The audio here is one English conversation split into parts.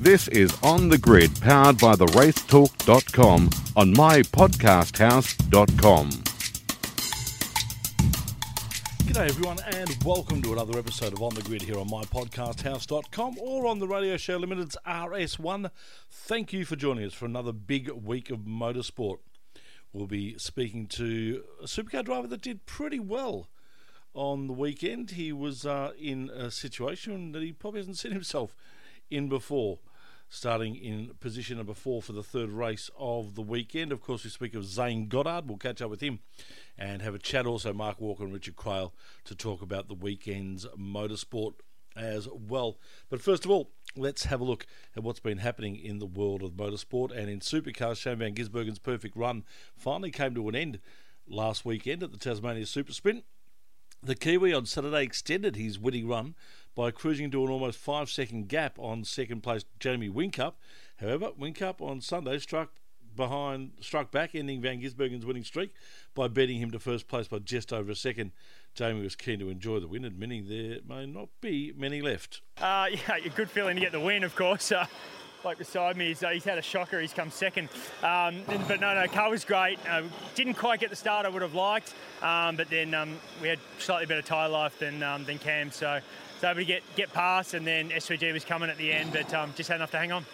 This is On the Grid, powered by the racetalk.com on mypodcasthouse.com. G'day everyone and welcome to another episode of On the Grid here on mypodcasthouse.com or on the Radio Show Limited's RS1. Thank you for joining us for another big week of motorsport. We'll be speaking to a supercar driver that did pretty well on the weekend. He was uh, in a situation that he probably hasn't seen himself in before starting in position number four for the third race of the weekend. Of course, we speak of Zane Goddard. We'll catch up with him and have a chat also, Mark Walker and Richard Craill, to talk about the weekend's motorsport as well. But first of all, let's have a look at what's been happening in the world of motorsport and in supercars. Shane Van Gisbergen's perfect run finally came to an end last weekend at the Tasmania Super Sprint. The Kiwi on Saturday extended his winning run by cruising to an almost five second gap on second place Jamie Whincup. However, Whincup on Sunday struck behind, struck back, ending Van Gisbergen's winning streak by beating him to first place by just over a second. Jamie was keen to enjoy the win, admitting there may not be many left. Uh, yeah, a good feeling to get the win, of course. Uh, bloke beside me, he's, uh, he's had a shocker. He's come second. Um, but no, no, car was great. Uh, didn't quite get the start I would have liked, um, but then um, we had slightly better tyre life than um, than Cam, so was able to get get past. And then SVG was coming at the end, but um, just had enough to hang on.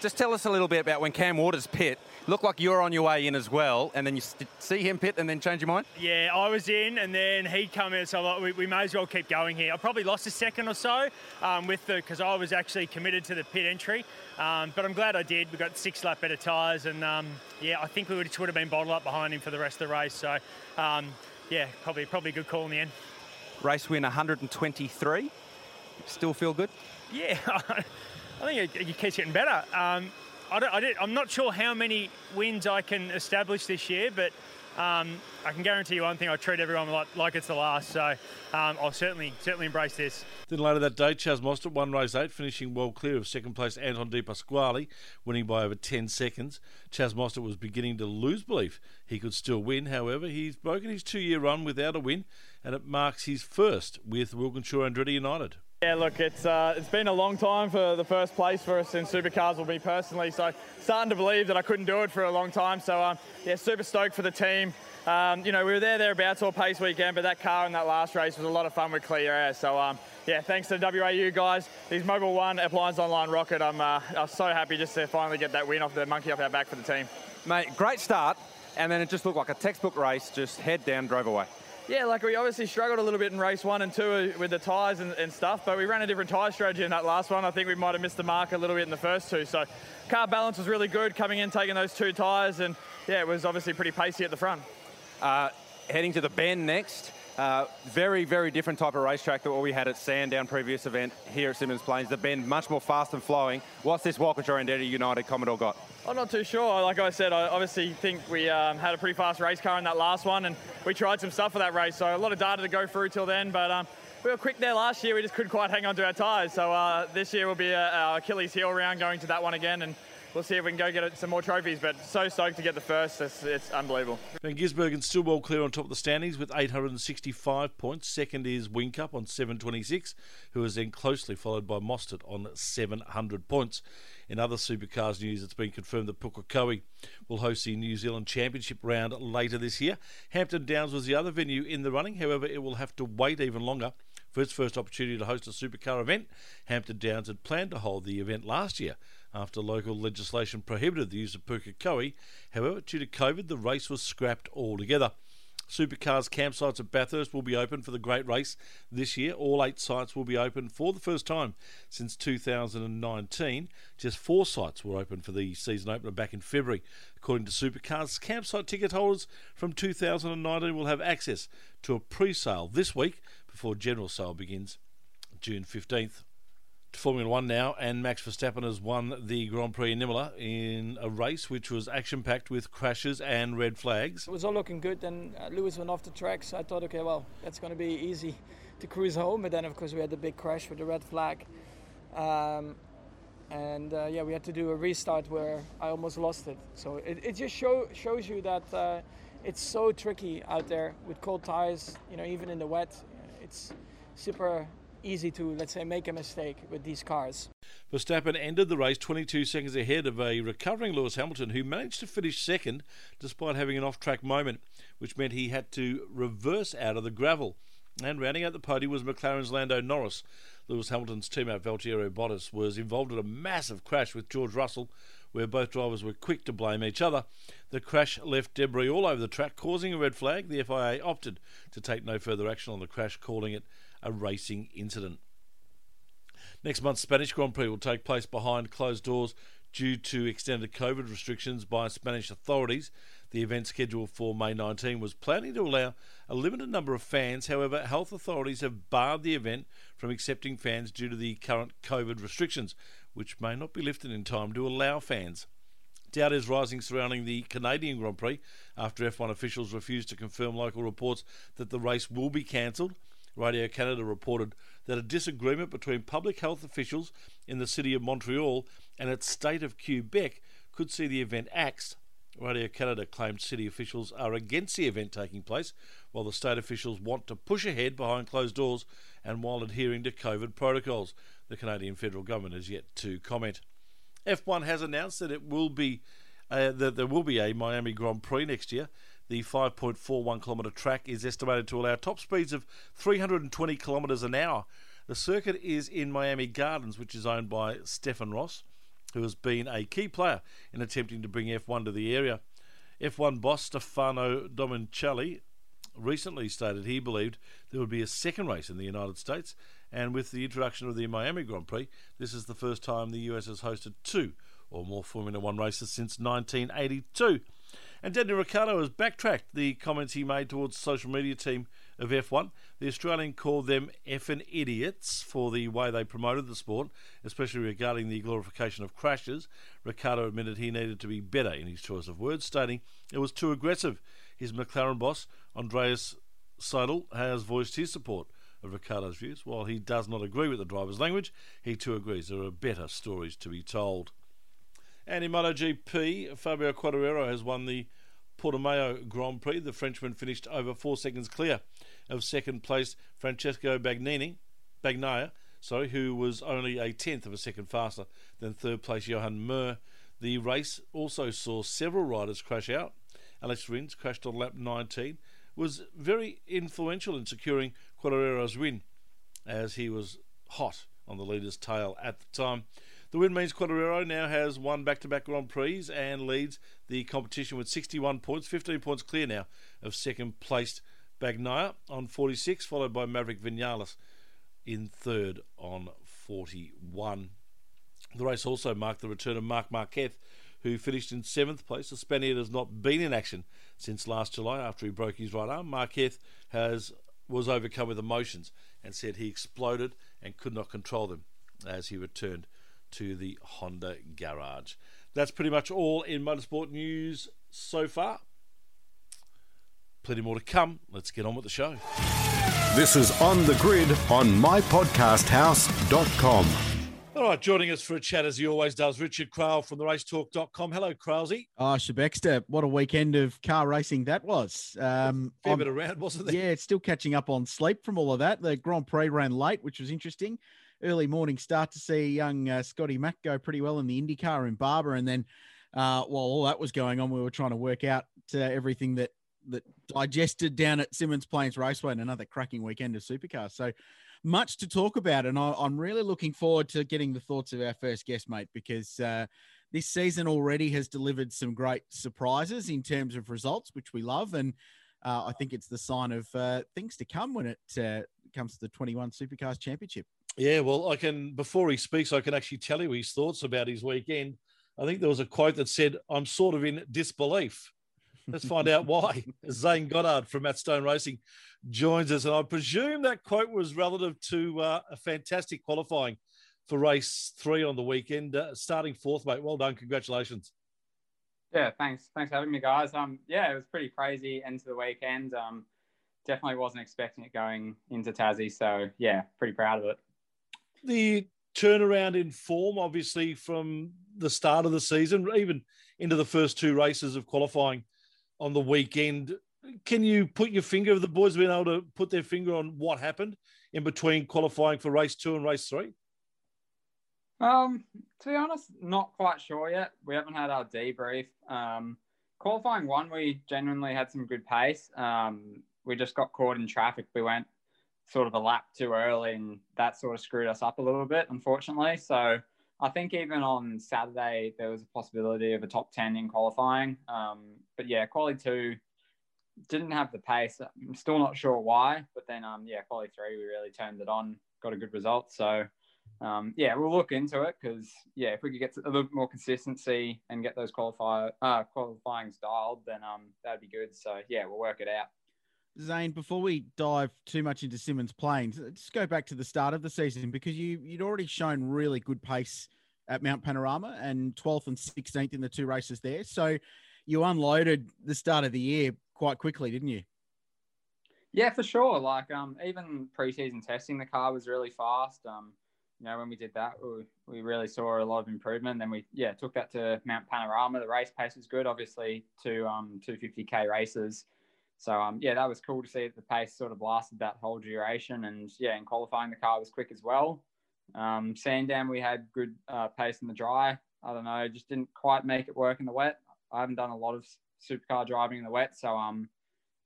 Just tell us a little bit about when Cam Waters pit. Looked like you were on your way in as well, and then you see him pit and then change your mind? Yeah, I was in, and then he'd come in, so like, we, we, may as well keep going here. I probably lost a second or so um, with the because I was actually committed to the pit entry, um, but I'm glad I did. We got six lap better tyres, and um, yeah, I think we would, would have been bottled up behind him for the rest of the race. So um, yeah, probably probably a good call in the end. Race win 123. Still feel good? Yeah, I think it, it keeps getting better. Um, I am not sure how many wins I can establish this year, but um, I can guarantee you one thing: I treat everyone like, like it's the last. So um, I'll certainly certainly embrace this. Then later that day, Chaz Mostert won race eight, finishing well clear of second place Anton De Pasquale, winning by over 10 seconds. Chaz Mostert was beginning to lose belief he could still win. However, he's broken his two-year run without a win, and it marks his first with Walkinshaw Andretti United. Yeah, look, it's uh, it's been a long time for the first place for us in supercars, or me personally. So starting to believe that I couldn't do it for a long time. So um, yeah, super stoked for the team. Um, you know, we were there thereabouts all pace weekend, but that car in that last race was a lot of fun with clear air. So um, yeah, thanks to the WAU guys, these Mobil 1 Appliance Online Rocket. I'm uh, I'm so happy just to finally get that win off the monkey off our back for the team. Mate, great start, and then it just looked like a textbook race. Just head down, drove away. Yeah, like we obviously struggled a little bit in race one and two with the tyres and, and, stuff, but we ran a different tyre strategy in that last one. I think we might have missed the mark a little bit in the first two. So car balance was really good coming in, taking those two tyres, and yeah, it was obviously pretty pacey at the front. Uh, heading to the bend next. Uh, very, very different type of racetrack than what we had at Sandown previous event here at Symmons Plains. The bend much more fast and flowing. What's this Walkinshaw Andretti United Commodore got? I'm not too sure. Like I said, I obviously think we um, had a pretty fast race car in that last one, and we tried some stuff for that race. So a lot of data to go through till then, but. Um, we were quick there last year. We just couldn't quite hang on to our tyres. So uh, this year will be our Achilles heel round going to that one again, and we'll see if we can go get some more trophies. But so stoked to get the first. It's, it's unbelievable. Van Gisbergen still well clear on top of the standings with 865 points. Second is Whincup on 726, who is then closely followed by Mostert on 700 points. In other supercars news, it's been confirmed that Pukekohe will host the New Zealand Championship round later this year. Hampton Downs was the other venue in the running, however, it will have to wait even longer for its first opportunity to host a supercar event. Hampton Downs had planned to hold the event last year after local legislation prohibited the use of Pukekohe. However, due to COVID, the race was scrapped altogether. Supercars campsites at Bathurst will be open for the Great Race this year. All eight sites will be open for the first time since 2019. Just four sites were open for the season opener back in February. According to Supercars, campsite ticket holders from 2019 will have access to a pre sale this week before general sale begins June 15th. Formula One now, and Max Verstappen has won the Grand Prix in Imola in a race which was action packed with crashes and red flags. It was all looking good, and uh, Lewis went off the track, so I thought, okay, well, that's going to be easy to cruise home. But then, of course, we had the big crash with the red flag. Um, and uh, yeah, we had to do a restart where I almost lost it. So it, it just show, shows you that uh, it's so tricky out there with cold tires, you know, even in the wet. It's super easy to, let's say, make a mistake with these cars. Verstappen ended the race 22 seconds ahead of a recovering Lewis Hamilton, who managed to finish second despite having an off track moment, which meant he had to reverse out of the gravel. And rounding out the podium was McLaren's Lando Norris. Lewis Hamilton's teammate Valtteri Bottas was involved in a massive crash with George Russell, where both drivers were quick to blame each other. The crash left debris all over the track, causing a red flag. The FIA opted to take no further action on the crash, calling it a racing incident. Next month's Spanish Grand Prix will take place behind closed doors due to extended COVID restrictions by Spanish authorities. The event scheduled for May 19 was planning to allow a limited number of fans. However, health authorities have barred the event from accepting fans due to the current COVID restrictions, which may not be lifted in time to allow fans. Doubt is rising surrounding the Canadian Grand Prix after F1 officials refused to confirm local reports that the race will be cancelled. Radio Canada reported that a disagreement between public health officials in the city of Montreal and its state of Quebec could see the event axed. Radio Canada claimed city officials are against the event taking place, while the state officials want to push ahead behind closed doors and while adhering to COVID protocols. The Canadian federal government has yet to comment. F1 has announced that it will be uh, that there will be a Miami Grand Prix next year. The 5.41 kilometre track is estimated to allow top speeds of 320 kilometres an hour. The circuit is in Miami Gardens, which is owned by Stefan Ross, who has been a key player in attempting to bring F1 to the area. F1 boss Stefano Domenicali recently stated he believed there would be a second race in the United States, and with the introduction of the Miami Grand Prix, this is the first time the US has hosted two or more Formula One races since 1982. And Daniel Ricciardo has backtracked the comments he made towards the social media team of F1. The Australian called them effing idiots for the way they promoted the sport, especially regarding the glorification of crashes. Ricciardo admitted he needed to be better in his choice of words, stating it was too aggressive. His McLaren boss, Andreas Seidl, has voiced his support of Ricciardo's views. While he does not agree with the driver's language, he too agrees there are better stories to be told. And in MotoGP, Fabio Quartararo has won the Portimao Grand Prix. The Frenchman finished over four seconds clear of second place Francesco Bagnini, Bagnaia, sorry, who was only a tenth of a second faster than third place Johan Mir. The race also saw several riders crash out. Alex Rins crashed on lap 19, was very influential in securing Quartararo's win, as he was hot on the leader's tail at the time. The win means Quartararo now has won back to back Grand Prix and leads the competition with 61 points, 15 points clear now of second placed Bagnaia on 46, followed by Maverick Vinales in third on 41. The race also marked the return of Marc Marquez, who finished in seventh place. The Spaniard has not been in action since last July after he broke his right arm. Marquez has was overcome with emotions and said he exploded and could not control them as he returned to the Honda garage. That's pretty much all in motorsport news so far. Plenty more to come. Let's get on with the show. This is On the Grid on mypodcasthouse.com. All right, joining us for a chat as he always does, Richard Craill from the racetalk.com. Hello, Crowlesy. Oh, Shebexter, what a weekend of car racing that was. Um, Fair I'm- bit around, wasn't there? yeah, it's still catching up on sleep from all of that. The Grand Prix ran late, which was interesting. Early morning start to see young uh, Scotty Mack go pretty well in the IndyCar in Barber, and then uh, while all that was going on, we were trying to work out uh, everything that that digested down at Symmons Plains Raceway and another cracking weekend of supercars. So much to talk about, and I, I'm really looking forward to getting the thoughts of our first guest, mate, because uh, this season already has delivered some great surprises in terms of results, which we love, and uh, I think it's the sign of uh, things to come when it comes to the 21 Supercars Championship. Yeah, well, I can, before he speaks, I can actually tell you his thoughts about his weekend. I think there was a quote that said, I'm sort of in disbelief. Let's find out why. Zane Goddard from Matt Stone Racing joins us. And I presume that quote was relative to uh, a fantastic qualifying for race three on the weekend, uh, starting fourth, mate. Well done. Congratulations. Yeah, thanks. Thanks for having me, guys. Um, yeah, it was pretty crazy end to the weekend. Um, definitely wasn't expecting it going into Tassie. So yeah, pretty proud of it. The turnaround in form, obviously, from the start of the season, even into the first two races of qualifying on the weekend. can you put your finger? Have the boys been able to put their finger on what happened in between qualifying for race two and race three? Um, to be honest, not quite sure yet. We haven't had our debrief. Um, qualifying one, we genuinely had some good pace. Um, we just got caught in traffic. We went sort of a lap too early, and that sort of screwed us up a little bit, unfortunately. So I think even on Saturday there was a possibility of a top ten in qualifying. Um, but yeah, quali two didn't have the pace. I'm still not sure why, but then um, yeah, quali three we really turned it on, got a good result. So um, yeah, we'll look into it because yeah, if we could get a little bit more consistency and get those qualify uh, qualifying dialed, then um, that'd be good. So yeah, we'll work it out. Zane, before we dive too much into Symmons Plains, just go back to the start of the season because you you'd already shown really good pace at Mount Panorama and 12th and 16th in the two races there. So you unloaded the start of the year quite quickly, didn't you? Yeah, for sure. Like um, even preseason testing, the car was really fast. Um, you know, when we did that, we, we really saw a lot of improvement. Then we yeah took that to Mount Panorama. The race pace was good, obviously, to um 250k races. So um, yeah, that was cool to see that the pace sort of lasted that whole duration. And yeah, in qualifying, the car was quick as well. Um, Sandown, we had good uh, pace in the dry. I don't know, just didn't quite make it work in the wet. I haven't done a lot of supercar driving in the wet, so um,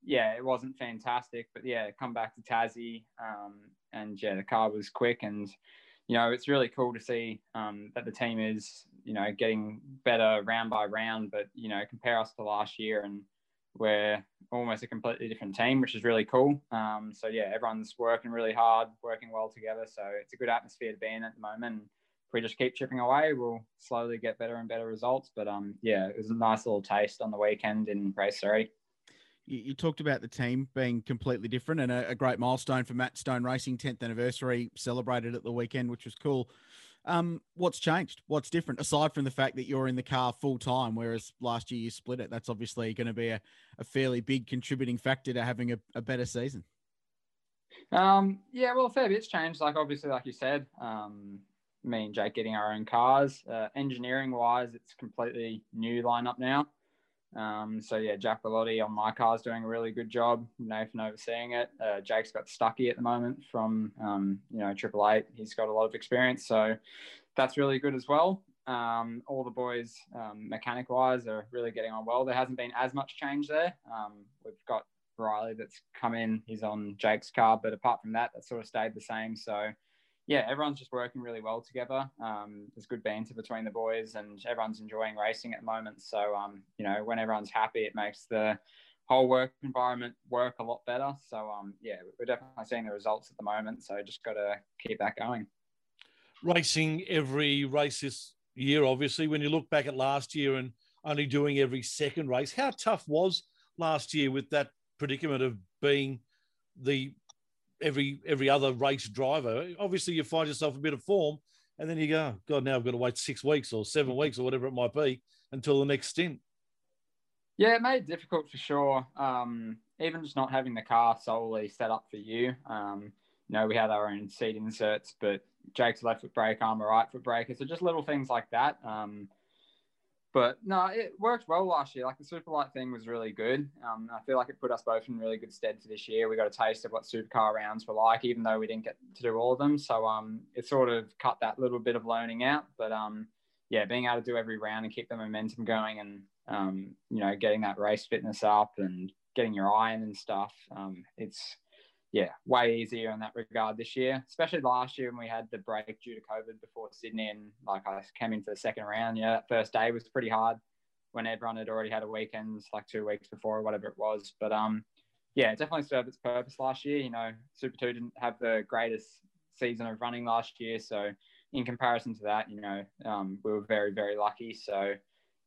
yeah, it wasn't fantastic. But yeah, come back to Tassie, um, and yeah, the car was quick, and you know, it's really cool to see um, that the team is you know getting better round by round. But you know, compare us to last year and we're almost a completely different team, which is really cool. Um, so yeah, everyone's working really hard, working well together. So it's a good atmosphere to be in at the moment. If we just keep chipping away, we'll slowly get better and better results. But um, yeah, it was a nice little taste on the weekend in race three. You, talked about the team being completely different and a great milestone for Matt Stone Racing 10th anniversary celebrated at the weekend, which was cool. Um, what's changed? What's different aside from the fact that you're in the car full time, whereas last year you split it? That's obviously going to be a, a fairly big contributing factor to having a, a better season. Um, yeah, well, a fair bit's changed. Like obviously, like you said, um, me and Jake getting our own cars. Uh, engineering wise, it's completely new lineup now. Um, so yeah, Jack Bellotti on my car is doing a really good job. Nathan overseeing it. Uh, Jake's got Stucky at the moment from um, you know Triple Eight. He's got a lot of experience, so that's really good as well. Um, all the boys, um, mechanic wise, are really getting on well. There hasn't been as much change there. Um, we've got Riley that's come in. He's on Jake's car, but apart from that, that sort of stayed the same. So yeah, everyone's just working really well together. Um, there's good banter between the boys, and everyone's enjoying racing at the moment. So, um, you know, when everyone's happy, it makes the whole work environment work a lot better. So, um, yeah, we're definitely seeing the results at the moment. So, just got to keep that going. Racing every race this year, obviously. When you look back at last year and only doing every second race, how tough was last year with that predicament of being the every every other race driver. Obviously, you find yourself a bit of form, and then you go, God, now I've got to wait six weeks or seven weeks or whatever it might be until the next stint. Yeah, it made it difficult for sure. Um, even just not having the car solely set up for you. Um, you know, we had our own seat inserts, but Jake's left foot brake, I'm a right foot breaker. So just little things like that. Um, but no, it worked well last year. Like the super light thing was really good. Um, I feel like it put us both in really good stead for this year. We got a taste of what supercar rounds were like, even though we didn't get to do all of them. So um, it sort of cut that little bit of learning out. But um, yeah, being able to do every round and keep the momentum going, and um, you know, getting that race fitness up and getting your iron and stuff, um, it's yeah, way easier in that regard this year, especially last year when we had the break due to COVID before Sydney and like I came into the second round. Yeah, that first day was pretty hard when everyone had already had a weekend like two weeks before or whatever it was. But um, yeah, it definitely served its purpose last year. You know, Super 2 didn't have the greatest season of running last year. So in comparison to that, you know, um, we were very, very lucky. So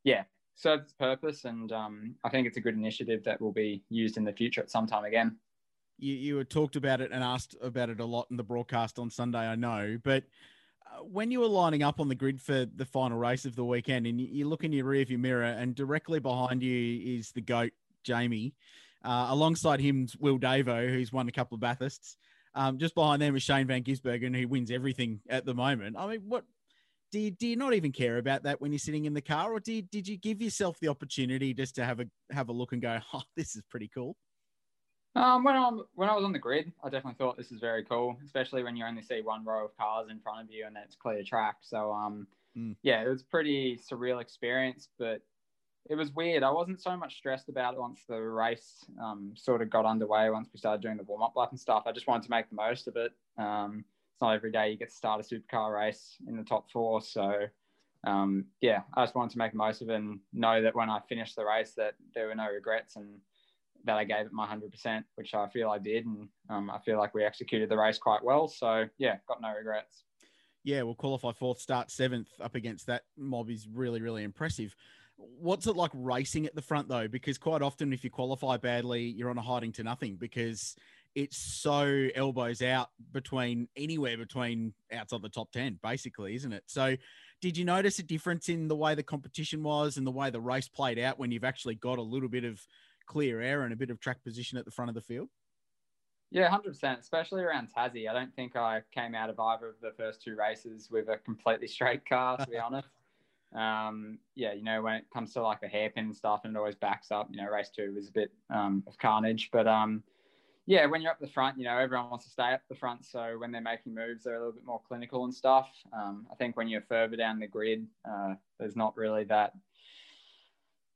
yeah, served its purpose. And um, I think it's a good initiative that will be used in the future at some time again you, you had talked about it and asked about it a lot in the broadcast on Sunday, I know. But uh, when you were lining up on the grid for the final race of the weekend and you, look in your rearview mirror and directly behind you is the GOAT, Jamie. Uh, alongside him's Will Davo, who's won a couple of Bathursts. Um, just behind them is Shane Van Gisbergen, who wins everything at the moment. I mean, what Do you, do you not even care about that when you're sitting in the car, or did did you give yourself the opportunity just to have a have a look and go, oh, this is pretty cool? Um, when I'm when I was on the grid, I definitely thought this is very cool, especially when you only see one row of cars in front of you and it's clear track. So um, Mm. yeah, it was a pretty surreal experience, but it was weird. I wasn't so much stressed about it once the race um, sort of got underway. Once we started doing the warm up lap and stuff, I just wanted to make the most of it. Um, it's not every day you get to start a supercar race in the top four, so um, yeah, I just wanted to make the most of it and know that when I finished the race, that there were no regrets and that I gave it my hundred percent, which I feel I did, and um, I feel like we executed the race quite well. So yeah, got no regrets. Yeah, we'll qualify fourth, start seventh up against that mob is really, really impressive. What's it like racing at the front though? Because quite often, if you qualify badly, you're on a hiding to nothing because it's so elbows out between anywhere between outside the top 10, basically, isn't it? So, did you notice a difference in the way the competition was and the way the race played out when you've actually got a little bit of clear air and a bit of track position at the front of the field? Yeah, hundred percent. Especially around Tassie, I don't think I came out of either of the first two races with a completely straight car. To be honest, um, yeah, you know when it comes to like the hairpin stuff and it always backs up. You know, race two was a bit um, of carnage, but um, yeah, when you're up the front, you know everyone wants to stay up the front. So when they're making moves, they're a little bit more clinical and stuff. Um, I think when you're further down the grid, uh, there's not really that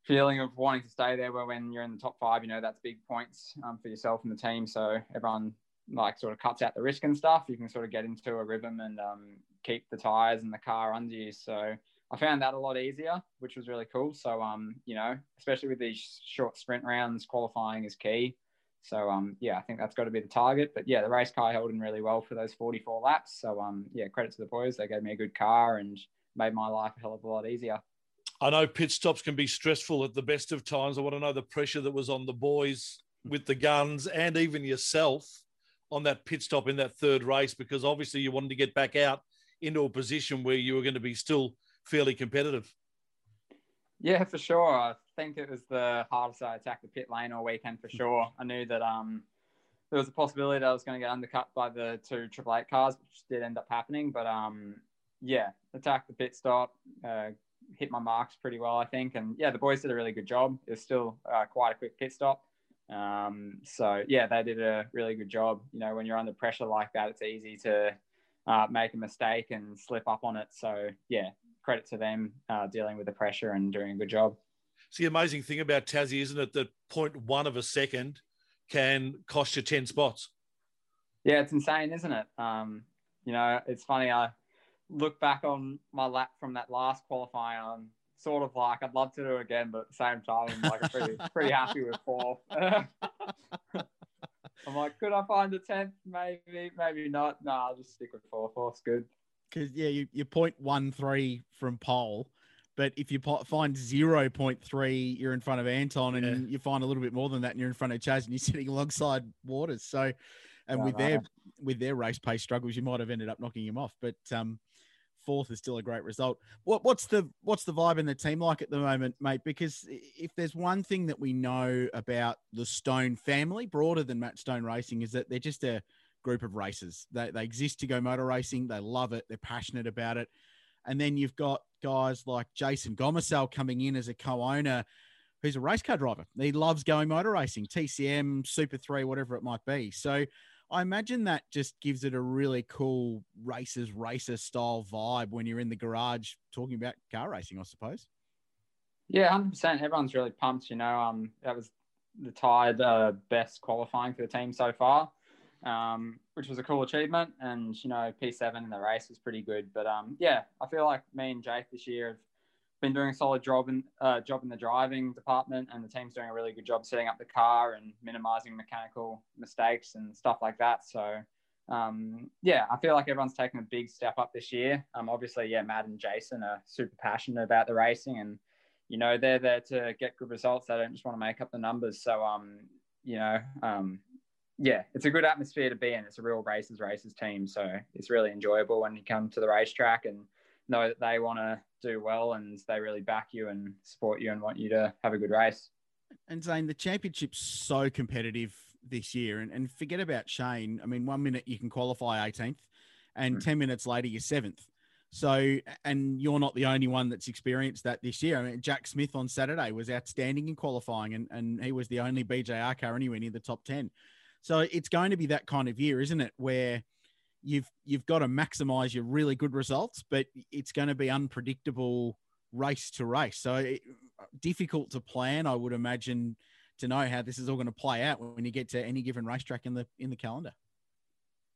feeling of wanting to stay there. Where when you're in the top five, you know that's big points um, for yourself and the team. So everyone like sort of cuts out the risk and stuff. You can sort of get into a rhythm and um, keep the tires and the car under you. So I found that a lot easier, which was really cool. So um, you know, especially with these short sprint rounds, qualifying is key. So um, yeah, I think that's got to be the target. But yeah, the race car held in really well for those 44 laps. So um, yeah, credit to the boys. They gave me a good car and made my life a hell of a lot easier. I know pit stops can be stressful at the best of times. I want to know the pressure that was on the boys with the guns and even yourself on that pit stop in that third race because obviously you wanted to get back out into a position where you were going to be still fairly competitive. Yeah, for sure. I think it was the hardest I attacked the pit lane all weekend for sure. I knew that um, there was a possibility that I was going to get undercut by the two Triple Eight cars, which did end up happening. But um, yeah, attack the pit stop, uh, hit my marks pretty well, I think. And yeah, the boys did a really good job. It was still uh, quite a quick pit stop. Um, so yeah, they did a really good job. You know, when you're under pressure like that, it's easy to uh, make a mistake and slip up on it. So yeah, credit to them uh, dealing with the pressure and doing a good job. It's the amazing thing about Tassie, isn't it? That point one of a second can cost you 10 spots. Yeah, it's insane, isn't it? Um, you know, it's funny. I look back on my lap from that last qualifying. I'm sort of like, I'd love to do it again, but at the same time, I'm like pretty, pretty happy with fourth. I'm like, could I find a tenth? Maybe, maybe not. No, I'll just stick with fourth. Fourth's good. Because yeah, you you point one three from pole, but if you po- find zero point three, you're in front of Anton, and Yeah. you find a little bit more than that, and you're in front of Chaz, and you're sitting alongside Waters. So, and Yeah, with I their with their race pace struggles, you might have ended up knocking him off. But um, fourth is still a great result. What what's the what's the vibe in the team like at the moment, mate? Because if there's one thing that we know about the Stone family, broader than Matt Stone Racing, is that they're just a group of racers. They they exist to go motor racing. They love it. They're passionate about it. And then you've got guys like Jason Gomersall coming in as a co-owner, who's a race car driver. He loves going motor racing, TCM, Super Three, whatever it might be. So. I imagine that just gives it a really cool racers racer style vibe when you're in the garage talking about car racing, I suppose. Yeah, hundred percent. Everyone's really pumped. You know, um, that was the tied best qualifying for the team so far, um, which was a cool achievement. And you know, P seven in the race was pretty good. But um, yeah, I feel like me and Jake this year have been doing a solid job in uh, job in the driving department, and the team's doing a really good job setting up the car and minimizing mechanical mistakes and stuff like that. So. Um, yeah, I feel like everyone's taken a big step up this year. Um, obviously, yeah, Matt and Jason are super passionate about the racing, and you know they're there to get good results. They don't just want to make up the numbers. So, um, you know, um, yeah, it's a good atmosphere to be in. It's a real races races team, so it's really enjoyable when you come to the racetrack and know that they want to do well and they really back you and support you and want you to have a good race. And Zane, the championship's so competitive this year, and, and forget about Shane. I mean, one minute you can qualify 18th, and Mm. 10 minutes later you're seventh. So, and you're not the only one that's experienced that this year. I mean, Jack Smith on Saturday was outstanding in qualifying, and, and he was the only BJR car anywhere near the top 10. So it's going to be that kind of year, isn't it? Where you've you've got to maximize your really good results, but it's going to be unpredictable race to race. So it, difficult to plan, I would imagine, to know how this is all going to play out when you get to any given racetrack in the in the calendar.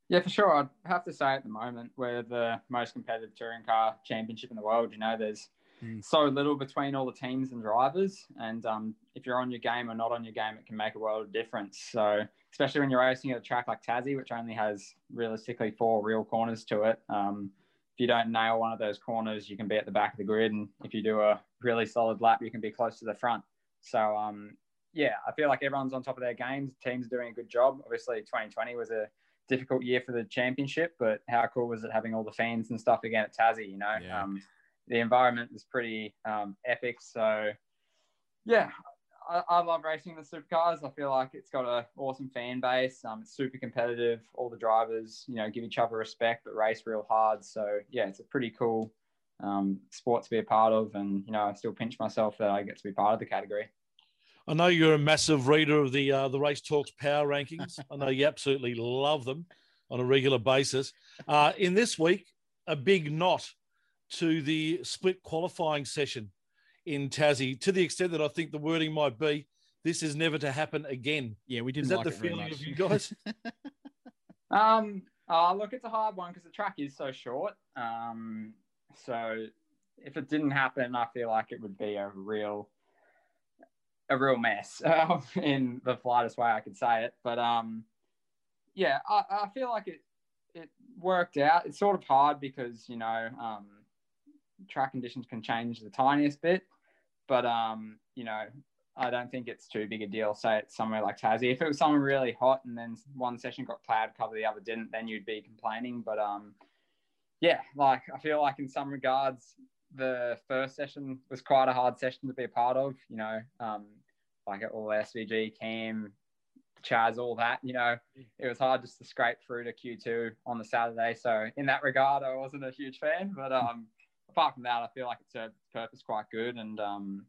Yeah, for sure. I'd have to say at the moment we're the most competitive touring car championship in the world. You know, there's mm. so little between all the teams and drivers, and um, if you're on your game or not on your game, it can make a world of difference. So, especially when you're racing at a track like Tassie, which only has realistically four real corners to it. Um, if you don't nail one of those corners, you can be at the back of the grid, and if you do a really solid lap, you can be close to the front. So, um, yeah, I feel like everyone's on top of their games. Teams doing a good job. Obviously, 2020 was a difficult year for the championship, but how cool was it having all the fans and stuff again at Tassie? You know, yeah. um, the environment is pretty um, epic. So, yeah, I, I, love racing the supercars. I feel like it's got an awesome fan base. Um, it's super competitive. All the drivers, you know, give each other respect, but race real hard. So, yeah, it's a pretty cool um, sport to be a part of. And, you know, I still pinch myself that I get to be part of the category. I know you're a massive reader of the uh, the Race Talks Power Rankings. I know you absolutely love them on a regular basis. Uh, in this week, a big knot to the split qualifying session in Tassie, to the extent that I think the wording might be, "This is never to happen again." Yeah, we didn't. Is that like the feeling of you guys? um, uh, look, it's a hard one because the track is so short. Um, so if it didn't happen, I feel like it would be a real a real mess uh, in the politest way I could say it. But um, yeah, I, I, feel like it it worked out. It's sort of hard because you know um, track conditions can change the tiniest bit, but um, you know I don't think it's too big a deal. Say it's somewhere like Tassie. If it was somewhere really hot and then one session got cloud cover, the other didn't, then you'd be complaining. But um, yeah, like I feel like in some regards, the first session was quite a hard session to be a part of. You know, um, like all SVG, Cam, Chaz, all that. You know, it was hard just to scrape through to Q2 on the Saturday. So in that regard, I wasn't a huge fan. But um, apart from that, I feel like it served its purpose quite good. And um,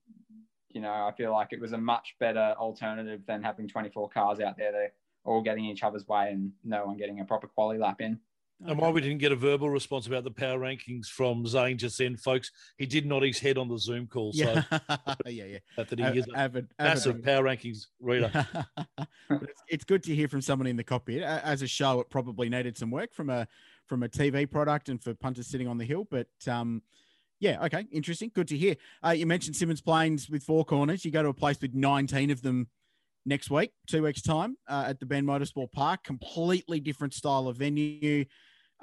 you know, I feel like it was a much better alternative than having 24 cars out there. They're all getting each other's way and no one getting a proper quality lap in. And why we didn't get a verbal response about the power rankings from Zane just then, folks, he did nod his head on the Zoom call. So yeah, yeah, yeah. That he is a avid, massive avid. power rankings reader. it's, it's, good to hear from someone in the cockpit. As a show, it probably needed some work from a from a TV product and for punters sitting on the hill, but um, yeah, okay, interesting. Good to hear. Uh, you mentioned Symmons Plains with four corners. You go to a place with 19 of them next week, two weeks' time, uh, at the Bend Motorsport Park. Completely different style of venue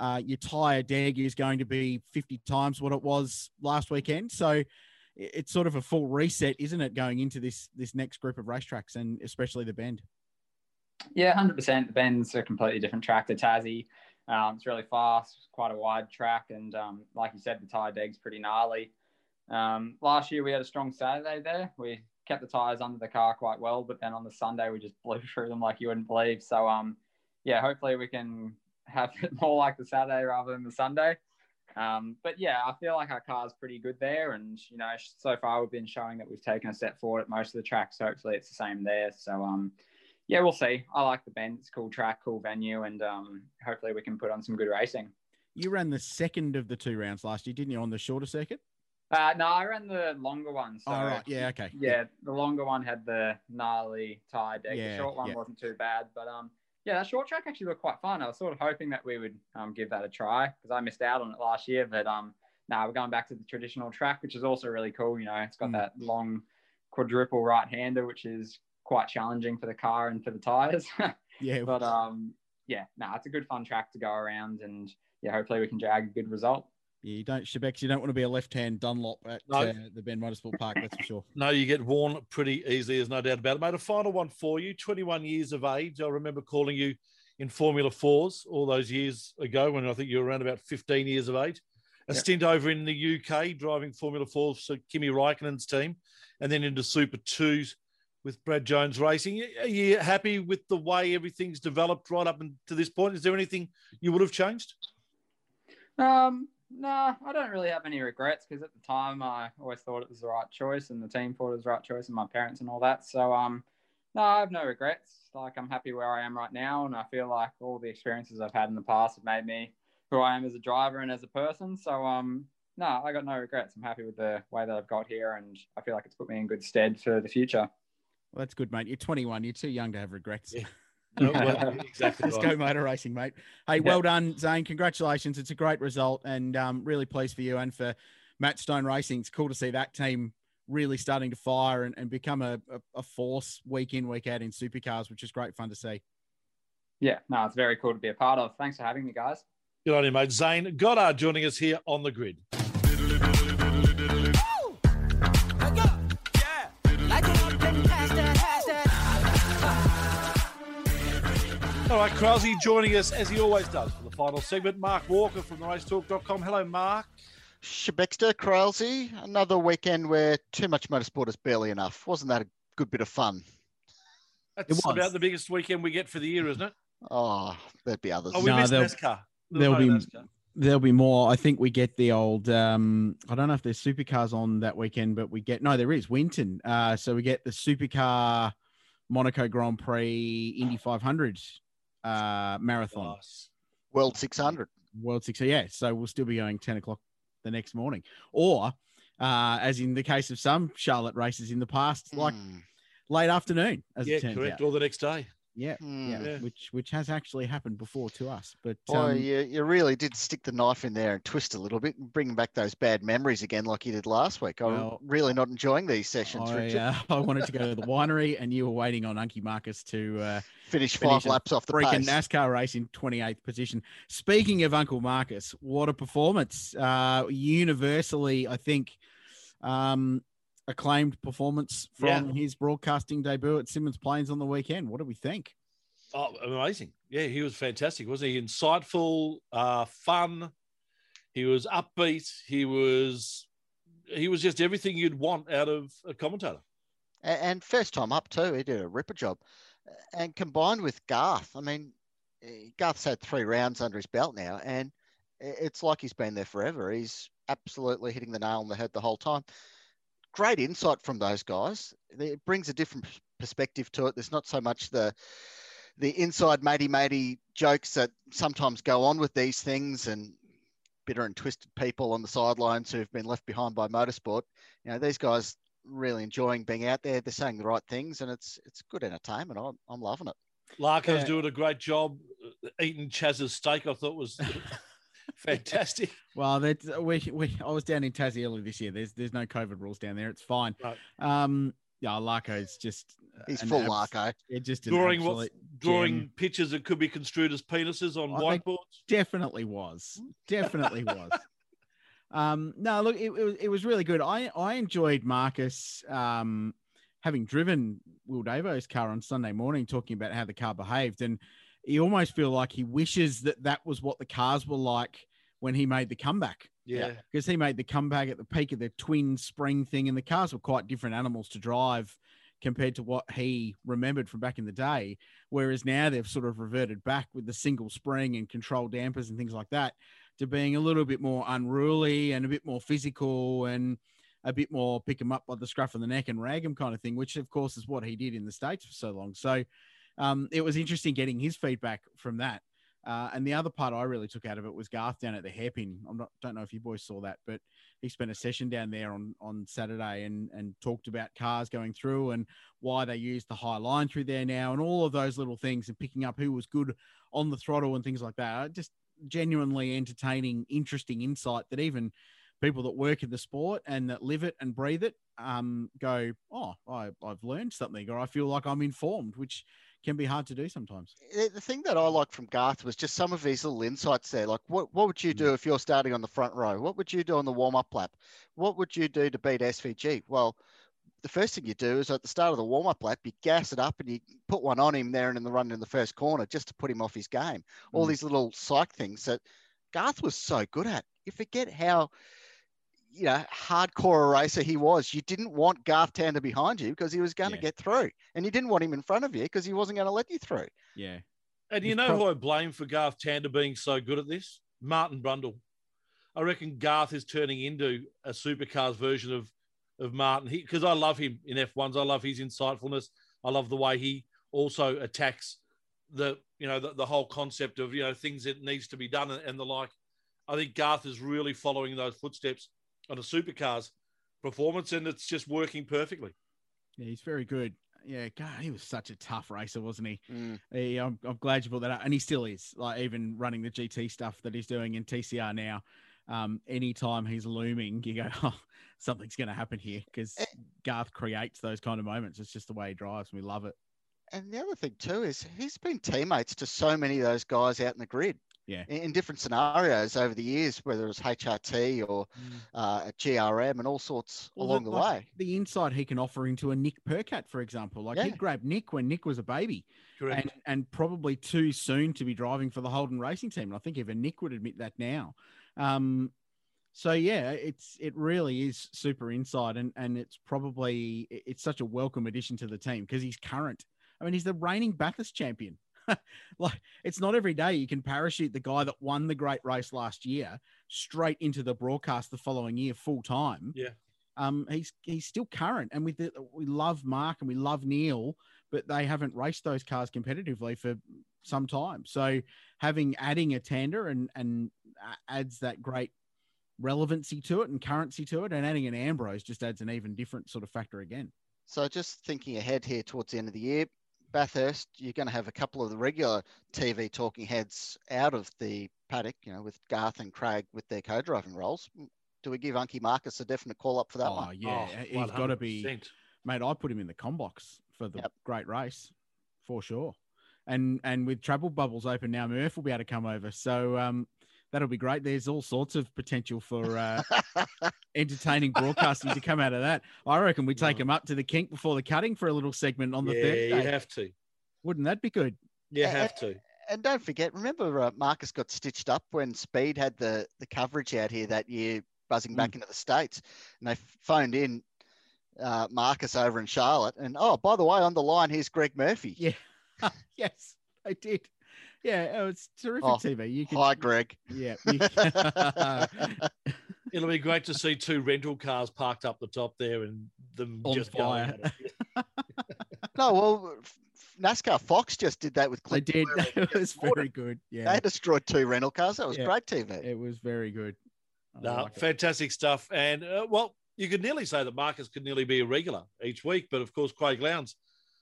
uh, your tire deg is going to be 50 times what it was last weekend. So it's sort of a full reset, isn't it, going into this this next group of racetracks and especially the Bend? Yeah, 100%. The Bend's a completely different track to Tassie. Um, it's really fast, quite a wide track, and um, like you said, the tire deg's pretty gnarly. Um, last year we had a strong Saturday there. We kept the tires under the car quite well, but then on the Sunday we just blew through them like you wouldn't believe. So um, yeah, hopefully we can have it more like the Saturday rather than the Sunday. Um, but yeah, I feel like our car's pretty good there, and you know, so far we've been showing that we've taken a step forward at most of the tracks. So hopefully it's the same there. So um, yeah, we'll see. I like the bend; it's a cool track, cool venue, and um, hopefully we can put on some good racing. You ran the second of the two rounds last year, didn't you, on the shorter circuit? Uh, no, I ran the longer one. So, oh, right. Yeah, okay. Yeah, the longer one had the gnarly tire deg. Yeah, the short one yeah. wasn't too bad, but um, yeah, that short track actually looked quite fun. I was sort of hoping that we would um, give that a try because I missed out on it last year. But um, now we're going back to the traditional track, which is also really cool. You know, it's got mm. that long quadruple right hander, which is quite challenging for the car and for the tires. yeah. But um, yeah, no, nah, it's a good fun track to go around, and yeah, hopefully we can drag a good result. Yeah, you don't, Shebex, you don't want to be a left-hand Dunlop at no. uh, the Bend Motorsport Park, that's for sure. No, you get worn pretty easily, there's no doubt about it. Mate, a final one for you. 21 years of age. I remember calling you in Formula Fours all those years ago when I think you were around about 15 years of age. A yep. stint over in the UK driving Formula Fours for Kimi Raikkonen's team, and then into Super Twos with Brad Jones Racing. Are you happy with the way everything's developed right up to this point? Is there anything you would have changed? Um, no, I don't really have any regrets because at the time I always thought it was the right choice, and the team thought it was the right choice, and my parents and all that. So um, no, I have no regrets. Like I'm happy where I am right now, and I feel like all the experiences I've had in the past have made me who I am as a driver and as a person. So um, no, I got no regrets. I'm happy with the way that I've got here, and I feel like it's put me in good stead for the future. Well, that's good, mate. You're 21. You're too young to have regrets. Yeah. No, well, exactly. Let's right. go motor racing, mate. Hey, well done, Zane. Congratulations. It's a great result and um, really pleased for you and for Matt Stone Racing. It's cool to see that team really starting to fire and, and become a, a, a force week in, week out in supercars, which is great fun to see. Yeah, no, it's very cool to be a part of. Thanks for having me, guys. Good on you, mate. Zane Goddard joining us here on the grid. All right, Krause joining us as he always does for the final segment. Mark Walker from the racetalk.com. Hello, Mark. Shebexter, Krause, another weekend where too much motorsport is barely enough. Wasn't that a good bit of fun? That's was. about the biggest weekend we get for the year, isn't it? Oh, there'd be others. Oh, we No, missed there'll- NASCAR. there'll no be- NASCAR. There'll be more. I think we get the old. Um, I don't know if there's supercars on that weekend, but we get no. There is Winton. Uh, so we get the supercar Monaco Grand Prix Indy 500 uh, marathon. Nice. World 600. World 600. Yeah, so we'll still be going ten o'clock the next morning, or uh, as in the case of some Charlotte races in the past, like Hmm. late afternoon, as Yeah, correct. out. Or the next day. Yeah, Hmm. yeah, Yeah. which which has actually happened before to us. But Boy, um, you, you really did stick the knife in there and twist a little bit and bring back those bad memories again, like you did last week. I'm Well, really not enjoying these sessions, I, Richard. uh, I wanted to go to the winery, and you were waiting on Unky Marcus to uh, Finish finish five a laps off the freaking pace. NASCAR race in 28th position. Speaking of Uncle Marcus, what a performance! Uh, universally, I think, um, acclaimed performance from his broadcasting debut at Symmons Plains on the weekend. What do we think? Oh, amazing. Yeah, he was fantastic, wasn't he? Insightful, uh, fun. He was upbeat. He was he was just everything you'd want out of a commentator. And first time up too, he did a ripper job. And combined with Garth, I mean, Garth's had three rounds under his belt now, and it's like he's been there forever. He's absolutely hitting the nail on the head the whole time. Great insight from those guys. It brings a different perspective to it. There's not so much the the inside matey matey jokes that sometimes go on with these things and bitter and twisted people on the sidelines who've been left behind by motorsport. You know, these guys really enjoying being out there. They're saying the right things, and it's it's good entertainment. I'm, I'm loving it. Larko's Yeah. doing a great job uh, eating Chaz's steak. I thought was fantastic. Well, that we, we I was down in Tassie earlier this year. There's there's no COVID rules down there. It's fine. Right. Um, yeah, Larko's just He's full abs- Larko. Yeah, just Drawing what drawing gem. pictures that could be construed as penises on I whiteboards. definitely was definitely was um no look it, it was it was really good i i enjoyed marcus um having driven will davo's car on sunday morning talking about how the car behaved and you almost feel like he wishes that that was what the cars were like when he made the comeback Yeah. because he made the comeback at the peak of the twin spring thing, and the cars were quite different animals to drive compared to what he remembered from back in the day. Whereas now they've sort of reverted back with the single spring and control dampers and things like that to being a little bit more unruly and a bit more physical and a bit more pick him up by the scruff of the neck and rag him kind of thing, which of course is what he did in the States for so long. So um, it was interesting getting his feedback from that. Uh, and the other part I really took out of it was Garth down at the hairpin. Not don't know if you boys saw that, but he spent a session down there on on Saturday and and talked about cars going through and why they use the high line through there now and all of those little things and picking up who was good on the throttle and things like that. Just genuinely entertaining, interesting insight that even people that work in the sport and that live it and breathe it um, go, oh, I, I've learned something or I feel like I'm informed, which can be hard to do sometimes. The the thing that I mm. liked from Garth was just some of his little insights there. Like, what, what would you mm. do if you're starting on the front row? What would you do on the warm up lap? What would you do to beat SVG? Well, the first thing you do is at the start of the warm up lap, you gas it up and you put one on him there and in the run in the first corner just to put him off his game. All Mm. these little psych things that Garth was so good at. You forget how you know, hardcore a racer he was. You didn't want Garth Tander behind you because he was going to Yeah. get through, and you didn't want him in front of you because he wasn't going to let you through. Yeah. And you He's know prob- who I blame for Garth Tander being so good at this? Martin Brundle. I reckon Garth is turning into a supercars version of of Martin. Because I love him in F1s. I love his insightfulness. I love the way he also attacks the you know the, the whole concept of you know things that needs to be done and, and the like. I think Garth is really following those footsteps on a supercars performance, and it's just working perfectly. Yeah, he's very good. Yeah, God, he was such a tough racer, wasn't he? Mm. he I'm, I'm glad you brought that up, and he still is. Like even running the GT stuff that he's doing in TCR now. Um, anytime he's looming, you go, oh, something's going to happen here because Eh. Garth creates those kind of moments. It's just the way he drives. and We love it. And the other thing too is he's been teammates to so many of those guys out in the grid. Yeah. In, in different scenarios over the years, whether it was HRT or uh, GRM and all sorts Well, along the, like, way. The insight he can offer into a Nick Percat, for example. Like Yeah. he grabbed Nick when Nick was a baby. Correct. and and probably too soon to be driving for the Holden Racing Team. And I think even Nick would admit that now. Um, so yeah, it's it really is super inside, and and it's probably it's such a welcome addition to the team because he's current. I mean, he's the reigning Bathurst champion. like it's not every day you can parachute the guy that won the great race last year straight into the broadcast the following year full time. Yeah. Um, he's he's still current, and we we love Mark and we love Neil, but they haven't raced those cars competitively for some time. So having adding a Tander and and adds that great relevancy to it and currency to it, and adding an Ambrose just adds an even different sort of factor again. So just thinking ahead here towards the end of the year, Bathurst, you're going to have a couple of the regular TV talking heads out of the paddock, you know, with Garth and Craig with their co-driving roles. Do we give Unky Marcos a definite call up for that oh one? yeah, Oh, he's got to be mate. I put him in the combox for the Yep. great race for sure. And and with travel bubbles open now, Murph will be able to come over. So um, that'll be great. There's all sorts of potential for uh, entertaining broadcasting to come out of that. I reckon we take Yeah. him up to the kink before the cutting for a little segment on the yeah, Thursday. you have to. Wouldn't that be good? You have to. and don't forget, remember uh, Marcos got stitched up when Speed had the, the coverage out here that year, buzzing back into the States. And they phoned in uh, Marcos over in Charlotte. And oh, by the way, on the line, here's Greg Murphy. Yeah. yes, I did. Yeah, oh, it's terrific Oh, TV. You can, Hi, Greg. Yeah. you- It'll be great to see two rental cars parked up the top there and them On just fire. going. at. No, well, NASCAR Fox just did that with they Clint. did. It was very good. Yeah. They destroyed two rental cars. That was Yeah. great TV. It was very good. I No, like it. fantastic stuff. And uh, well, you could nearly say that Marcos could nearly be a regular each week, but of course, Craig Lowndes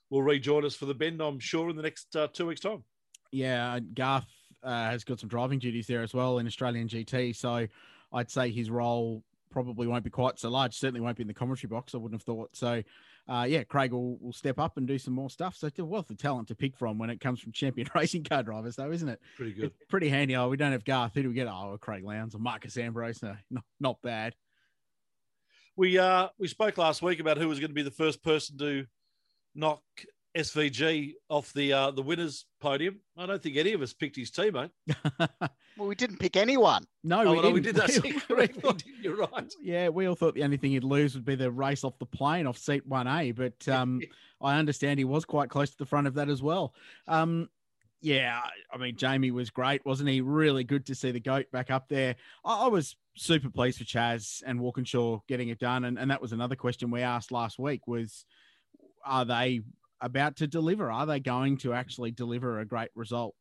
will rejoin us for the bend, I'm sure, in the next uh, two weeks' time. Yeah, Garth uh, has got some driving duties there as well in Australian GT. So I'd say his role probably won't be quite so large. Certainly won't be in the commentary box. I wouldn't have thought. So, uh, yeah, Craig will, will step up and do some more stuff. So it's a wealth of talent to pick from when it comes from champion racing car drivers, though, isn't it? Pretty good. It's pretty handy. Oh, we don't have Garth. Who do we get? Oh, Craig Lowndes or Marcos Ambrose. No, not, not bad. We uh we spoke last week about who was going to be the first person to knock SVG off the uh, the winners podium. I don't think any of us picked his team, mate. Well, we didn't pick anyone. No, oh, we, no, didn't. we did that. We- correctly. You're right. Yeah, we all thought the only thing he'd lose would be the race off the plane off seat 1A, but um, I understand he was quite close to the front of that as well. Um, yeah, I mean, Jamie was great, wasn't he? Really good to see the GOAT back up there. I, I was super pleased for Chaz and Walkinshaw getting it done. And, and that was another question we asked last week was, are they about to deliver? Are they going to actually deliver a great result?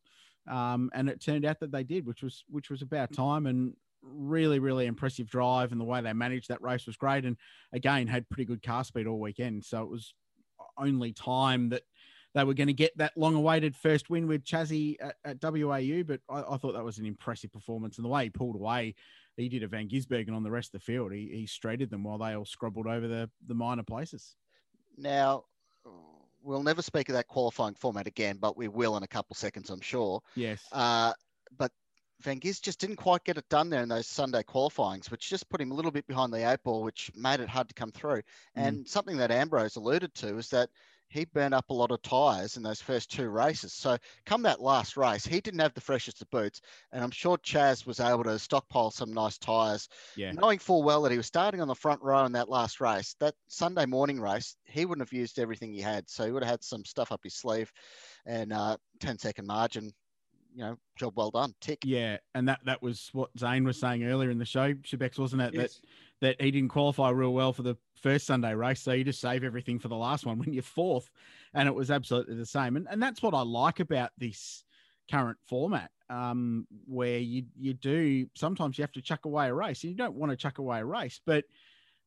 Um, and it turned out that they did, which was which was about time. And really, really impressive drive, and the way they managed that race was great. And again, had pretty good car speed all weekend, so it was only time that they were going to get that long-awaited first win with Chazzy at, at WAU. But I, I thought that was an impressive performance, and the way he pulled away. He did a Van Gisbergen on the rest of the field. He, he straighted them while they all scrabbled over the, the minor places. Now, we'll never speak of that qualifying format again, but we will in a couple seconds, I'm sure. Yes. Uh, but Van Gis just didn't quite get it done there in those Sunday qualifyings, which just put him a little bit behind the eight ball, which made it hard to come through. And something that Ambrose alluded to is that he burned up a lot of tyres in those first two races. So come that last race, he didn't have the freshest of boots, and I'm sure Chaz was able to stockpile some nice tyres, Yeah. knowing full well that he was starting on the front row in that last race. That Sunday morning race, he wouldn't have used everything he had, so he would have had some stuff up his sleeve, and uh, 10 second margin you know, job well done. Tick. Yeah, and that that was what Zane was saying earlier in the show, Shebex, wasn't it? Yes. That that he didn't qualify real well for the first Sunday race, so you just save everything for the last one when you're fourth, and it was absolutely the same. And and that's what I like about this current format, um, where you you do sometimes you have to chuck away a race, and you don't want to chuck away a race, but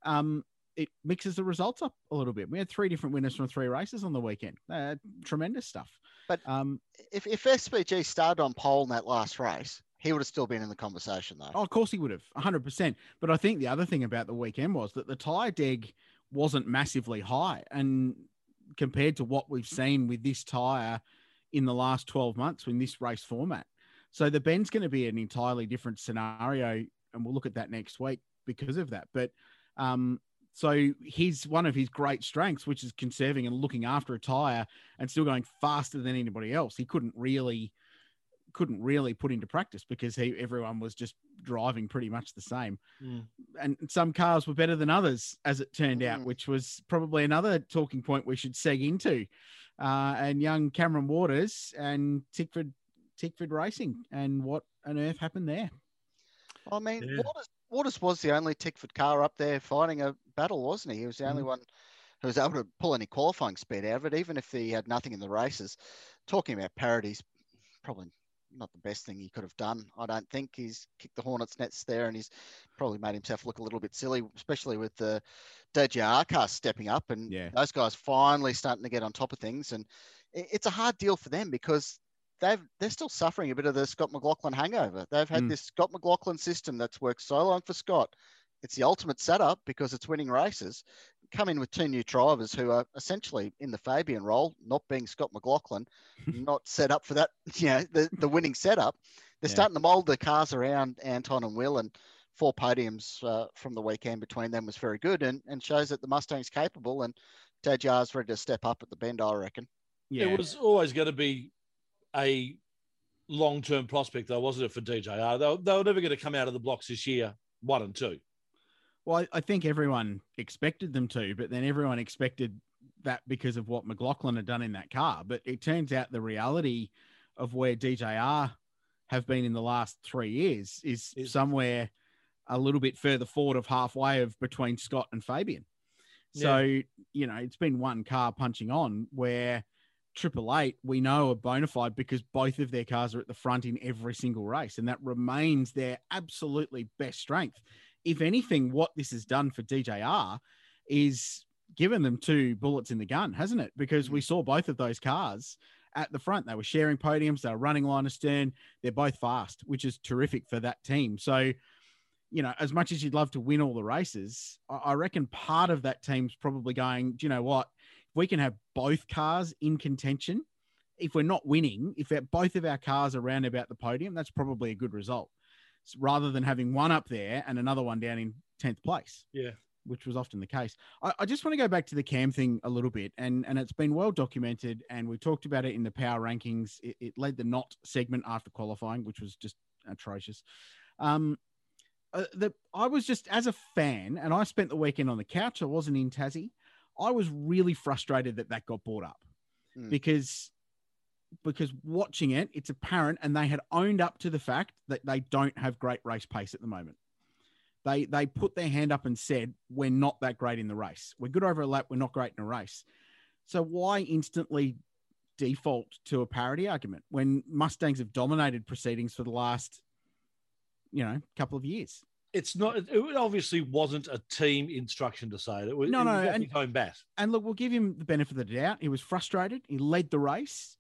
um, it mixes the results up a little bit. We had three different winners from three races on the weekend. Uh, tremendous stuff. But um, If if SVG started on pole in that last race, he would have still been in the conversation though. Oh, of course he would have, 100%. But I think the other thing about the weekend was that the tyre deg wasn't massively high. And compared to what we've seen with this tyre in the last 12 months in this race format. So the bend's going to be an entirely different scenario. And we'll look at that next week because of that. But um, so his one of his great strengths, which is conserving and looking after a tire and still going faster than anybody else, he couldn't really couldn't really put into practice because he everyone was just driving pretty much the same. Mm. And some cars were better than others, as it turned out, Mm. which was probably another talking point we should seg into. Uh, and young Cameron Waters and Tickford Tickford Racing and what on earth happened there? I mean, Yeah. Waters, Waters was the only Tickford car up there fighting a battle, wasn't he? He was the only one who was able to pull any qualifying speed out of it, even if he had nothing in the races. Talking about parodies, probably not the best thing he could have done. I don't think he's kicked the Hornets nets there, and he's probably made himself look a little bit silly, especially with the DJR car stepping up, and Yeah. those guys finally starting to get on top of things. And it's a hard deal for them because they've they're still suffering a bit of the Scott McLaughlin hangover. They've had Mm. this Scott McLaughlin system that's worked so long for Scott. It's the ultimate setup because it's winning races. Come in with two new drivers who are essentially in the Fabian role, not being Scott McLaughlin, not set up for that, you know, the, the winning setup. They're Yeah. starting to mold the cars around Anton and Will, and four podiums uh, from the weekend between them was very good and, and shows that the Mustang's capable. And DJR's ready to step up at the bend, I reckon. Yeah, It was always going to be a long term prospect, though, wasn't it, for DJR? They were, they were never going to come out of the blocks this year, one and two. Well, I- I think everyone expected them to, but then everyone expected that because of what McLaughlin had done in that car. But it turns out the reality of where DJR have been in the last three years is Is- somewhere a little bit further forward of halfway of between Scott and Fabian. So, you know, it's been one car punching on where Triple Eight, we know are bona fide because both of their cars are at the front in every single race, and that remains their absolutely best strength. If anything, what this has done for DJR is given them two bullets in the gun, hasn't it? Because we mm. saw both of those cars at the front. They were sharing podiums, they were running line astern. They're both fast, which is terrific for that team. So, you know, as much as you'd love to win all the races, I, I reckon part of that team's probably going, do you know what? If we can have both cars in contention, if we're not winning, if both of our cars are round about the podium, that's probably a good result. S- Rather than having one up there and another one down in 10th place Yeah. which was often the case. I, I just want to go back to the cam thing a little bit, and and it's been well documented, and we talked about it in the power rankings. It, it led the not segment after qualifying, which was just atrocious. Um, uh, the I was just as a fan, and I spent the weekend on the couch. I wasn't in Tassie. I was really frustrated that that got brought up Mm. because because watching it, it's apparent, and they had owned up to the fact that they don't have great race pace at the moment. They they put their hand up and said we're not that great in the race. We're good over a lap. We're not great in a race. So why instantly default to a parity argument when mustangs have dominated proceedings for the last you know couple of years? It's not, it obviously wasn't a team instruction to say it. It was, No, it no, was and- home bat. and look we'll give him the benefit of the doubt. He was frustrated. He led the race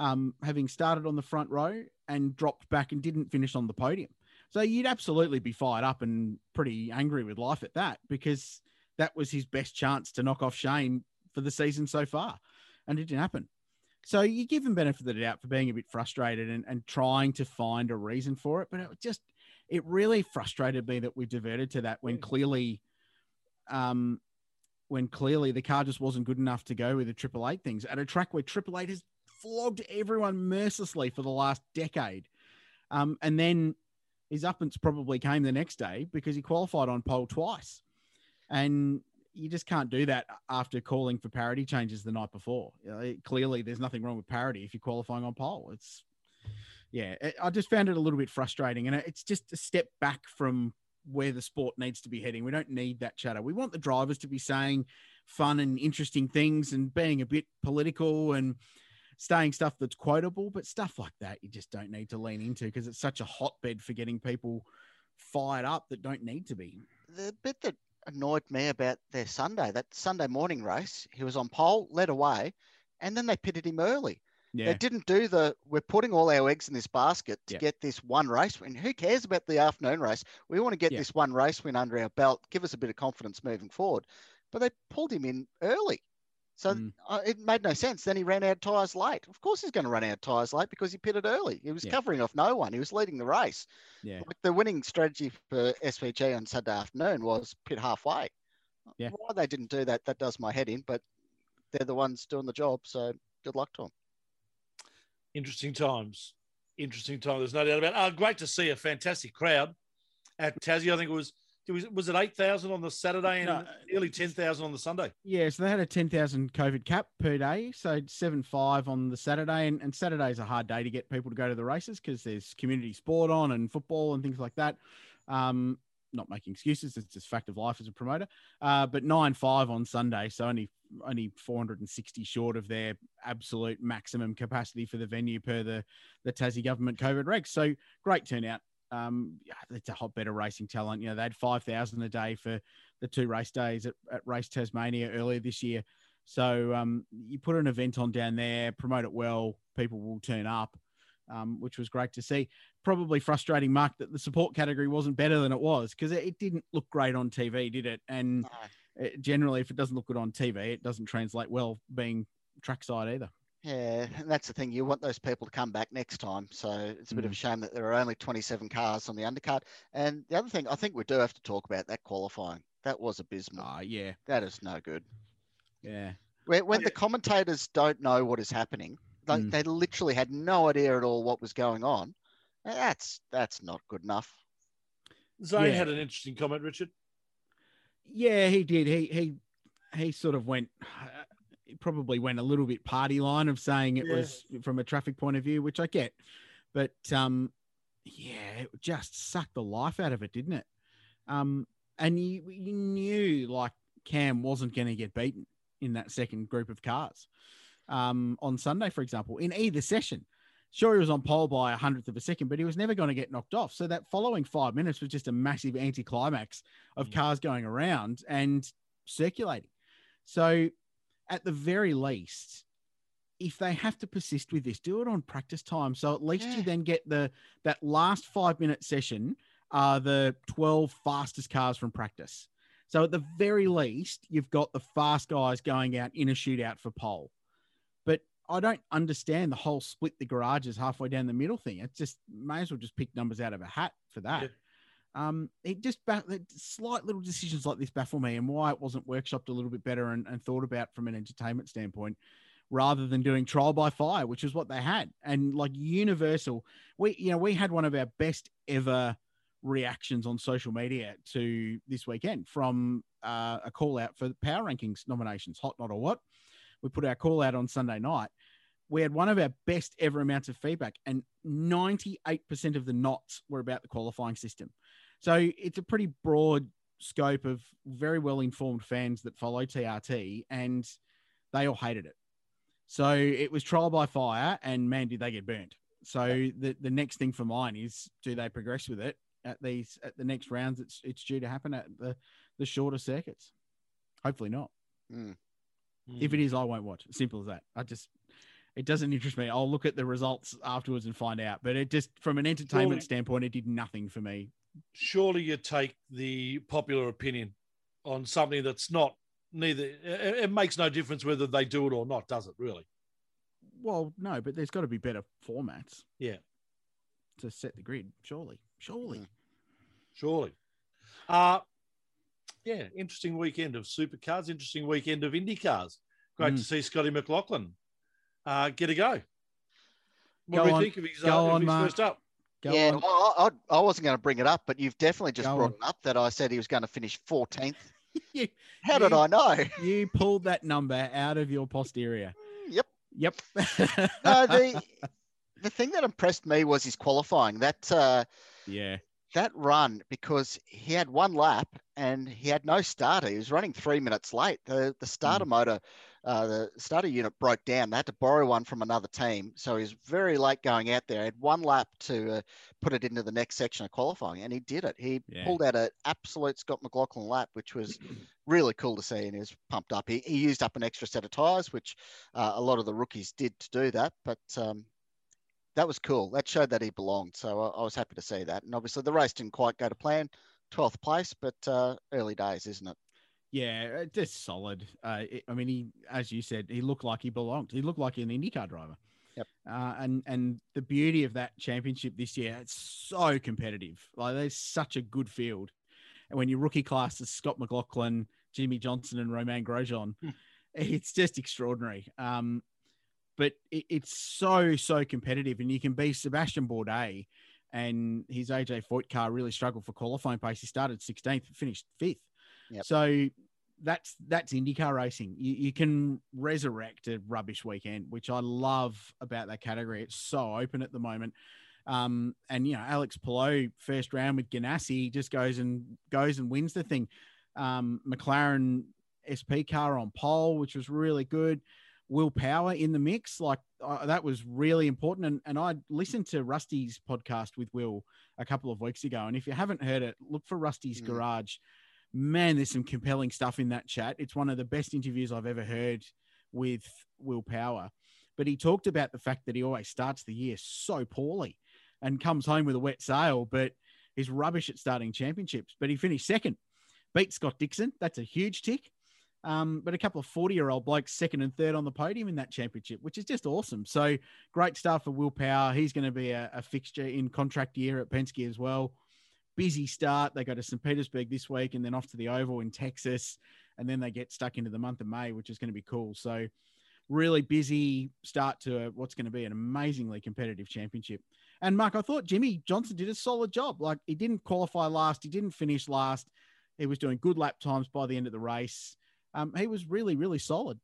um, having started on the front row and dropped back and didn't finish on the podium. So you'd absolutely be fired up and pretty angry with life at that because that was his best chance to knock off Shane for the season so far, and it didn't happen. So you give him benefit of the doubt for being a bit frustrated and, and trying to find a reason for it, but it just it really frustrated me that we diverted to that when clearly, um, when clearly the car just wasn't good enough to go with the Triple Eight things. At a track where Triple Eight has flogged everyone mercilessly for the last decade, um, and then his uppance probably came the next day because he qualified on pole twice. And you just can't do that after calling for parity changes the night before. It- clearly, there's nothing wrong with parity if you're qualifying on pole. It's yeah, it- I just found it a little bit frustrating, and it's just a step back from where the sport needs to be heading. We don't need that chatter. We want the drivers to be saying fun and interesting things and being a bit political and saying stuff that's quotable, but stuff like that you just don't need to lean into because it's such a hotbed for getting people fired up that don't need to be. The bit that annoyed me about their Sunday, that Sunday morning race, he was on pole, led away, and then they pitted him early. Yeah, They didn't do the we're putting all our eggs in this basket to Yeah. get this one race win. Who cares about the afternoon race? We want to get Yeah. this one race win under our belt, give us a bit of confidence moving forward. But they pulled him in early. So Mm. uh, it made no sense. Then he ran out of tyres late. Of course, he's going to run out of tyres late because he pitted early. He was Yeah. covering off no one. He was leading the race. yeah, Like the winning strategy for SVG on Saturday afternoon was pit halfway. Yeah. Why they didn't do that, that does my head in. But they're the ones doing the job. So good luck to them. Interesting times. Interesting time. There's no doubt about it. Uh, great to see a fantastic crowd at Tassie. I think it was, it was, was it 8,000 on the Saturday and No. nearly 10,000 on the Sunday? yeah. So they had a ten thousand COVID cap per day, so seven five on the Saturday, and, and Saturday's a hard day to get people to go to the races because there's community sport on and football and things like that. Um, not making excuses; it's just fact of life as a promoter. Uh, but nine five on Sunday, so only only 460 short of their absolute maximum capacity for the venue per the the Tassie government COVID regs. So great turnout. Um, yeah, it's a hotbed of racing talent. You know, they had 5,000 a day for the two race days at, at Race Tasmania earlier this year. So um, you put an event on down there, promote it well, people will turn up, um, which was great to see. Probably frustrating, Mark, that the support category wasn't better than it was because it, it didn't look great on TV, did it? And it, generally, if it doesn't look good on TV, it doesn't translate well being trackside either. Yeah, and that's the thing. You want those people to come back next time. So it's a bit of a shame that there are only 27 cars on the undercard. And the other thing, I think we do have to talk about that qualifying. That was abysmal. Ah, yeah, That is no good. yeah. When, when the commentators don't know what is happening, they, Mm. they literally had no idea at all what was going on. That's that's not good enough. Zane Yeah. had an interesting comment, Richard. Yeah, he did. He he he sort of went he probably went a little bit party line of saying it Yeah. was from a traffic point of view, which I get. But um yeah, it just sucked the life out of it, didn't it? Um and you you knew like Cam wasn't going to get beaten in that second group of cars. Um on Sunday for example, in either session. Sure, he was on pole by a hundredth of a second, but he was never going to get knocked off. So that following five minutes was just a massive anticlimax of Mm. cars going around and circulating. So, at the very least, if they have to persist with this, do it on practice time. So at least Yeah. you then get the that last five minute session are the twelve fastest cars from practice. So at the very least, you've got the fast guys going out in a shootout for pole. But I don't understand the whole split the garages halfway down the middle thing. It just may as well just pick numbers out of a hat for that. Um, it just ba- slight little decisions like this baffle me, and why it wasn't workshopped a little bit better and, and thought about from an entertainment standpoint, rather than doing trial by fire, which is what they had. And like Universal, we you know we had one of our best ever reactions on social media to this weekend from uh, a call out for the power rankings nominations, hot not or what. We put our call out on Sunday night. We had one of our best ever amounts of feedback, and 98% of the knots were about the qualifying system. So it's a pretty broad scope of very well informed fans that follow TRT, and they all hated it. So it was trial by fire, and man, did they get burnt. So the, the next thing for mine is do they progress with it at these at the next rounds? It's it's due to happen at the the shorter circuits. Hopefully not. Mm. If it is, I won't watch. Simple as that. I just it doesn't interest me. I'll look at the results afterwards and find out. But it just from an entertainment Surely- standpoint, it did nothing for me. Surely you take the popular opinion on something that's not neither it, it makes no difference whether they do it or not does it really Well, no, but there's got to be better formats yeah to set the grid. Surely, surely. Mm. surely uh yeah interesting weekend of supercars interesting weekend of indy cars great to Mm. see scotty mclaughlin uh get a go what Go do you think of his, uh, of on, his first up Go yeah, on. well, I, I, I wasn't going to bring it up, but you've definitely just Go brought on. it up that I said he was going to finish 14th. You- How did you- I know? You pulled that number out of your posterior. Yep. Yep. No, the the thing that impressed me was his qualifying. That uh, Yeah. That run because he had one lap and he had no starter. He was running three minutes late. The the starter motor, uh, the starter unit broke down. They had to borrow one from another team, so he was very late going out there. He had one lap to uh, put it into the next section of qualifying, and he did it. He Yeah. pulled out an absolute Scott McLaughlin lap, which was really cool to see, and he was pumped up. He, he used up an extra set of tyres, which uh, a lot of the rookies did to do that, but. Um, that was cool. That showed that he belonged. So I, I was happy to see that. And obviously the race didn't quite go to plan, 12th place, but uh, early days, isn't it? Yeah, uh, just solid. Uh, it- I mean, he, as you said, he looked like he belonged. He looked like an IndyCar driver. Yep. Uh, and and the beauty of that championship this year, it's so competitive. Like there's such a good field, and when your rookie class is Scott McLaughlin, Jimmie Johnson, and Romain Grosjean, it's just extraordinary. Um, but it, it's so so competitive, and you can be Sebastian Bourdais, and his AJ Foyt car really struggled for qualifying pace. He started 16th, finished fifth. Yep. So that's that's IndyCar racing. You, you can resurrect a rubbish weekend, which I love about that category. It's so open at the moment. Um, and you know, Alex Palou, first round with Ganassi, just goes and goes and wins the thing. Um, McLaren SP car on pole, which was really good. Will Power in the mix, like uh, that was really important. And and I listened to Rusty's podcast with Will a couple of weeks ago. And if you haven't heard it, look for Rusty's Mm. Garage man, there's some compelling stuff in that chat. It's one of the best interviews I've ever heard with Will Power. But he talked about the fact that he always starts the year so poorly and comes home with a wet sail, but he's rubbish at starting championships. But he finished second, beat Scott Dixon. That's a huge tick. Um, but a couple of 40 year old blokes, second and third on the podium in that championship, which is just awesome. So great stuff for Will Power. He's going to be a, a fixture in contract year at Penske as well busy start. They go to St. Petersburg this week and then off to the Oval in Texas. And then they get stuck into the month of May, which is going to be cool. So, really busy start to what's going to be an amazingly competitive championship. And, Mark, I thought Jimmie Johnson did a solid job. Like, he didn't qualify last, he didn't finish last. He was doing good lap times by the end of the race. Um, he was really, really solid.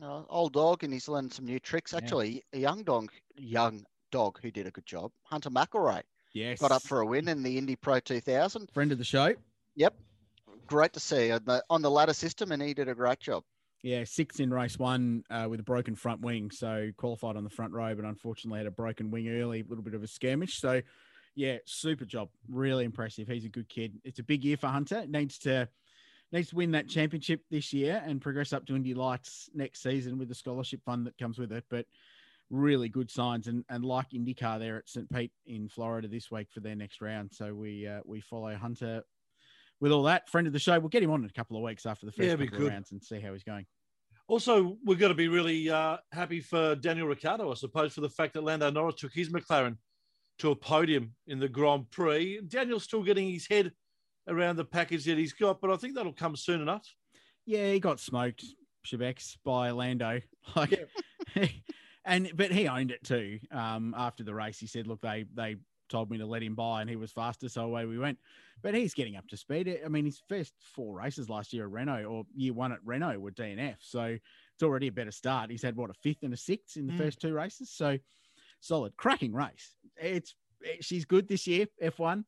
Uh, old dog, and he's learned some new tricks. Yeah. Actually, a young dog, young dog who did a good job. Hunter McElroy Yes. got up for a win in the Indy Pro 2000. friend of the show. Yep, great to see on the, on the ladder system, and he did a great job. Yeah, sixth in race one uh, with a broken front wing. So qualified on the front row, but unfortunately had a broken wing early, a little bit of a skirmish. So, yeah, super job. Really impressive. He's a good kid. It's a big year for Hunter. Needs to needs to win that championship this year and progress up to Indy Lights next season with the scholarship fund that comes with it. But really good signs and, and like IndyCar there at St. Pete in Florida this week for their next round. So we uh, we follow Hunter with all that. Friend of the show. We'll get him on in a couple of weeks after the first Yeah, couple of rounds and see how he's going. Also, we're going to be really uh, happy for Daniel Ricciardo, I suppose, for the fact that Lando Norris took his McLaren to a podium in the Grand Prix. Daniel's still getting his head around the package that he's got, but I think that'll come soon enough. Yeah, he got smoked, Shebex, by Lando. Like, and but he owned it too. Um, after the race, he said, "Look, they they told me to let him by, and he was faster, so away we went." But he's getting up to speed. I mean, his first four races last year at Renault or year one at Renault were DNF, so it's already a better start. He's had what a fifth and a sixth in the Mm. first two races, so solid, cracking race. It's it- she's good this year, F1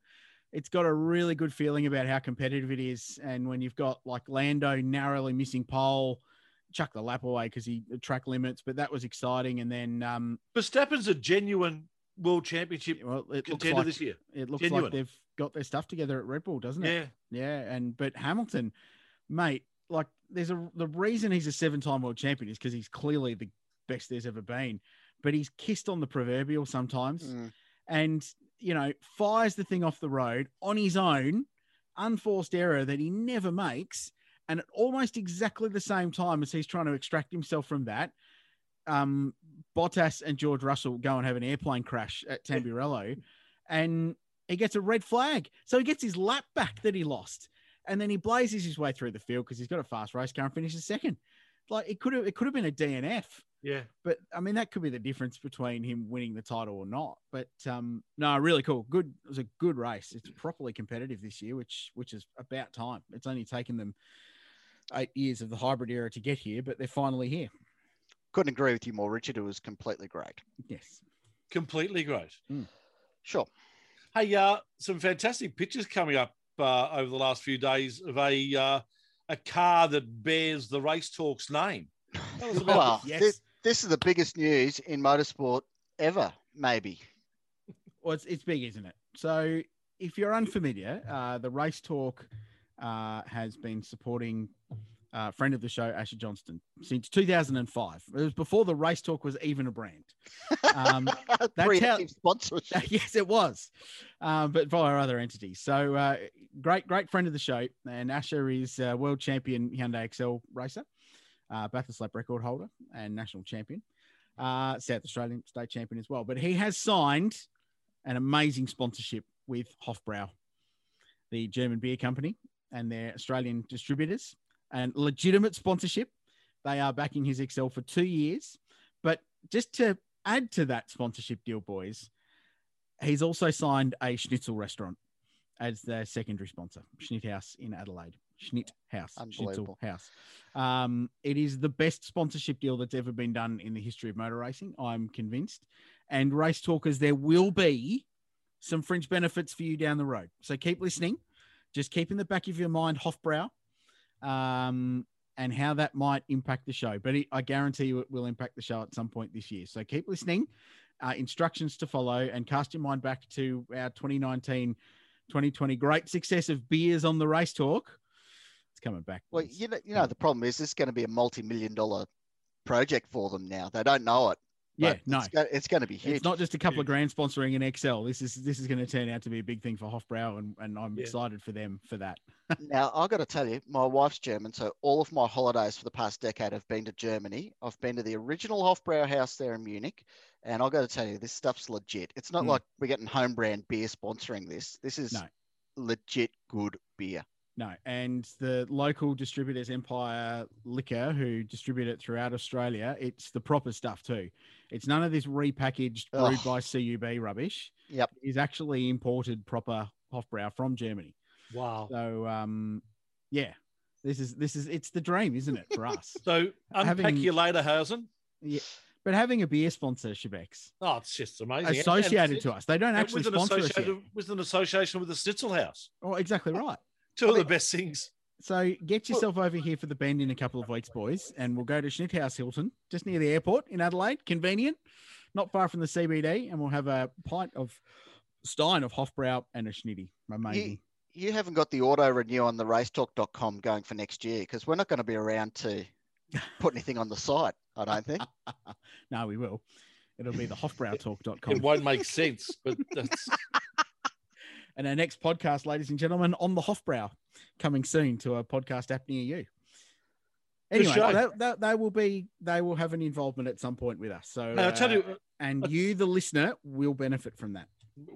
it's got a really good feeling about how competitive it is. And when you've got like Lando narrowly missing pole, chuck the lap away because he track limits, but that was exciting. And then, um, Verstappen's a genuine world championship well, it looks contender like this year. it looks Genuine. like they've got their stuff together at Red Bull, doesn't it? Yeah. Yeah, and but Hamilton, mate, like there's a the reason he's a seven-time world champion is because he's clearly the best there's ever been, but he's kissed on the proverbial sometimes, Mm. and you know fires the thing off the road on his own, unforced error that he never makes, and at almost exactly the same time as he's trying to extract himself from that. Um, Bottas and George Russell go and have an airplane crash at Tamburello, and he gets a red flag. So he gets his lap back that he lost, and then he blazes his way through the field because he's got a fast race car and finishes second. Like it could have, it could have been a DNF, Yeah. but I mean that could be the difference between him winning the title or not. But um, no, really cool. Good, it was a good race. It's properly competitive this year, which which is about time. It's only taken them eight years of the hybrid era to get here, but they're finally here. Couldn't agree with you more, Richard. It was completely great. Yes. completely great. Sure. Hey, uh, some fantastic pictures coming up uh, over the last few days of a uh, a car that bears the Race Torque's name. Tell us about Well, Yes. this, this is the biggest news in motorsport ever, maybe. Well, it's, it's big, isn't it? So, if you're unfamiliar, uh, the Race Torque uh, has been supporting uh, friend of the show, Asher Johnston, since 2005. It was before the Race Torque was even a brand. Um, how- Preemptive sponsorship. yes, it was, um, but via other entities. So, uh, great, great friend of the show. And Asher is uh, world champion Hyundai Excel racer, uh, Bathurst Lap record holder, and national champion, uh, South Australian state champion as well. But he has signed an amazing sponsorship with Hofbrau, the German beer company, and their Australian distributors, and legitimate sponsorship. They are backing his Excel for two years. But just to add to that sponsorship deal, boys, he's also signed a schnitzel restaurant as their secondary sponsor, Schnithouse in Adelaide. Schnitt House, Schnitzel House. Um, it is the best sponsorship deal that's ever been done in the history of motor racing. I'm convinced. And race talkers, there will be some fringe benefits for you down the road. So keep listening. Just keep in the back of your mind Hofbrau um, and how that might impact the show. But it, I guarantee you it will impact the show at some point this year. So keep listening. Uh, instructions to follow and cast your mind back to our 2019 2020 great success of beers on the race talk. It's coming back. Well, you know, you know, the problem is this is going to be a multi-million dollar project for them now. They don't know it. yeah, no. it's, go- it's going to be huge. It's not just a couple of grand sponsoring an Excel. This is this is going to turn out to be a big thing for Hofbrau, and, and I'm Yeah. excited for them for that. now, I've got to tell you, my wife's German, so all of my holidays for the past decade have been to Germany. I've been to the original Hofbrau house there in Munich, and I've got to tell you, this stuff's legit. It's not Mm. like we're getting home brand beer sponsoring this. This is No. legit good beer. No, and the local distributors, Empire Liquor, who distribute it throughout Australia, it's the proper stuff too. It's none of this repackaged brewed Ugh. by CUB rubbish. Yep. It's actually imported proper Hofbrau from Germany. Wow. So, um, yeah, this is this is it's the dream, isn't it, for us? So unpack Having- you later, Hausen. yeah. But having a beer sponsor, Shebex, Oh, it's just amazing. associated to us, they don't And actually with an sponsor us yet. associated with an association with the Schnitzel House. Oh, exactly right. Two of the best things. So get yourself over here for the bend in a couple of weeks, boys, and we'll go to Schnithouse Hilton, just near the airport in Adelaide. Convenient, not far from the CBD, and we'll have a pint of Stein of Hofbrau and a Schnitty. my mate. You haven't got the auto renew on the racetalk.com going for next year because we're not going to be around to put anything on the site, I don't think. no, we will. It'll be the It won't make sense, but that's And our next podcast, ladies and gentlemen, on the Hofbrau, coming soon to a podcast app near you. Anyway, show. that, that, they will be they will have an involvement at some point with us. So Hey, I'll tell uh, you, and you, the listener, will benefit from that.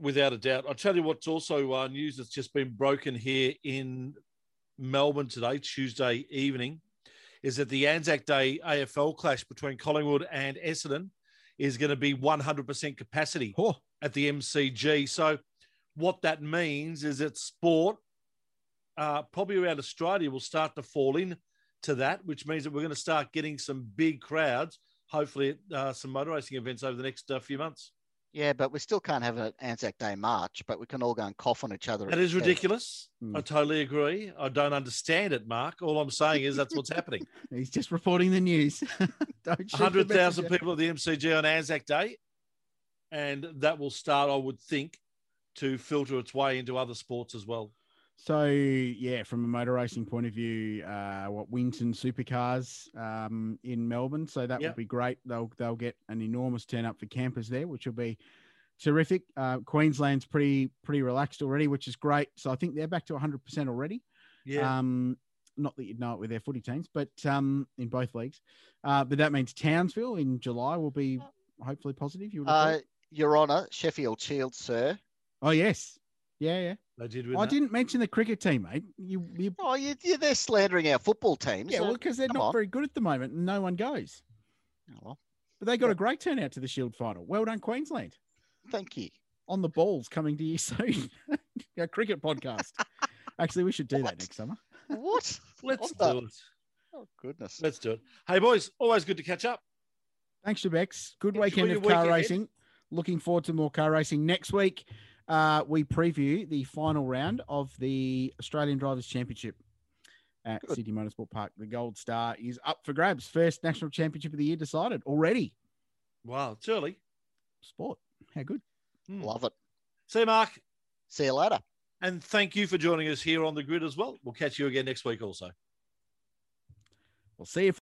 without a doubt. I'll tell you what's also uh, news that's just been broken here in Melbourne today, Tuesday evening, is that the Anzac Day AFL clash between Collingwood and Essendon is going to be 100% capacity Oh, at the MCG. So, what that means is that sport, uh, probably around Australia, will start to fall in to that, which means that we're going to start getting some big crowds, hopefully at uh, some motor racing events over the next uh, few months. Yeah, but we still can't have an Anzac Day march, but we can all go and cough on each other. That is ridiculous. Hmm. I totally agree. I don't understand it, Mark. All I'm saying is that's what's happening. he's just reporting the news. Don't 100,000 people at the MCG on Anzac Day. And that will start, I would think, to filter its way into other sports as well. So yeah, from a motor racing point of view, uh, what Winton Supercars um, in Melbourne, so that Yep. will be great. They'll they'll get an enormous turn up for campers there, which will be terrific. Uh, Queensland's pretty pretty relaxed already, which is great. So I think they're back to 100 percent already. Yeah. Um, not that you'd know it with their footy teams, but um, in both leagues. Uh, but that means Townsville in July will be hopefully positive. You would Uh. Your Honour, Sheffield Shield, sir. Oh yes, yeah, yeah. they did win I that. didn't mention the cricket team, mate. You, you Oh, you, you, they're slandering our football teams. Yeah, so- well, because they're come not on. very good at the moment and no one goes. Oh, well, But they got a great turnout to the Shield final. Well done, Queensland. thank you. On the balls coming to you soon. a cricket podcast. Actually, we should do that next summer. What? Let's What do the- it. Oh, goodness. Let's do it. Hey, boys, always good to catch up. Thanks, Shebex. Good Enjoy weekend your of car weekend. racing. Looking forward to more car racing next week. Uh, we preview the final round of the Australian Drivers' Championship at Good. Sydney Motorsport Park. The Gold Star is up for grabs. First national championship of the year decided already. Wow, it's early. Sport. How good. Hmm. Love it. See you, Mark. See you later. And thank you for joining us here on the grid as well. We'll catch you again next week also. We'll see you.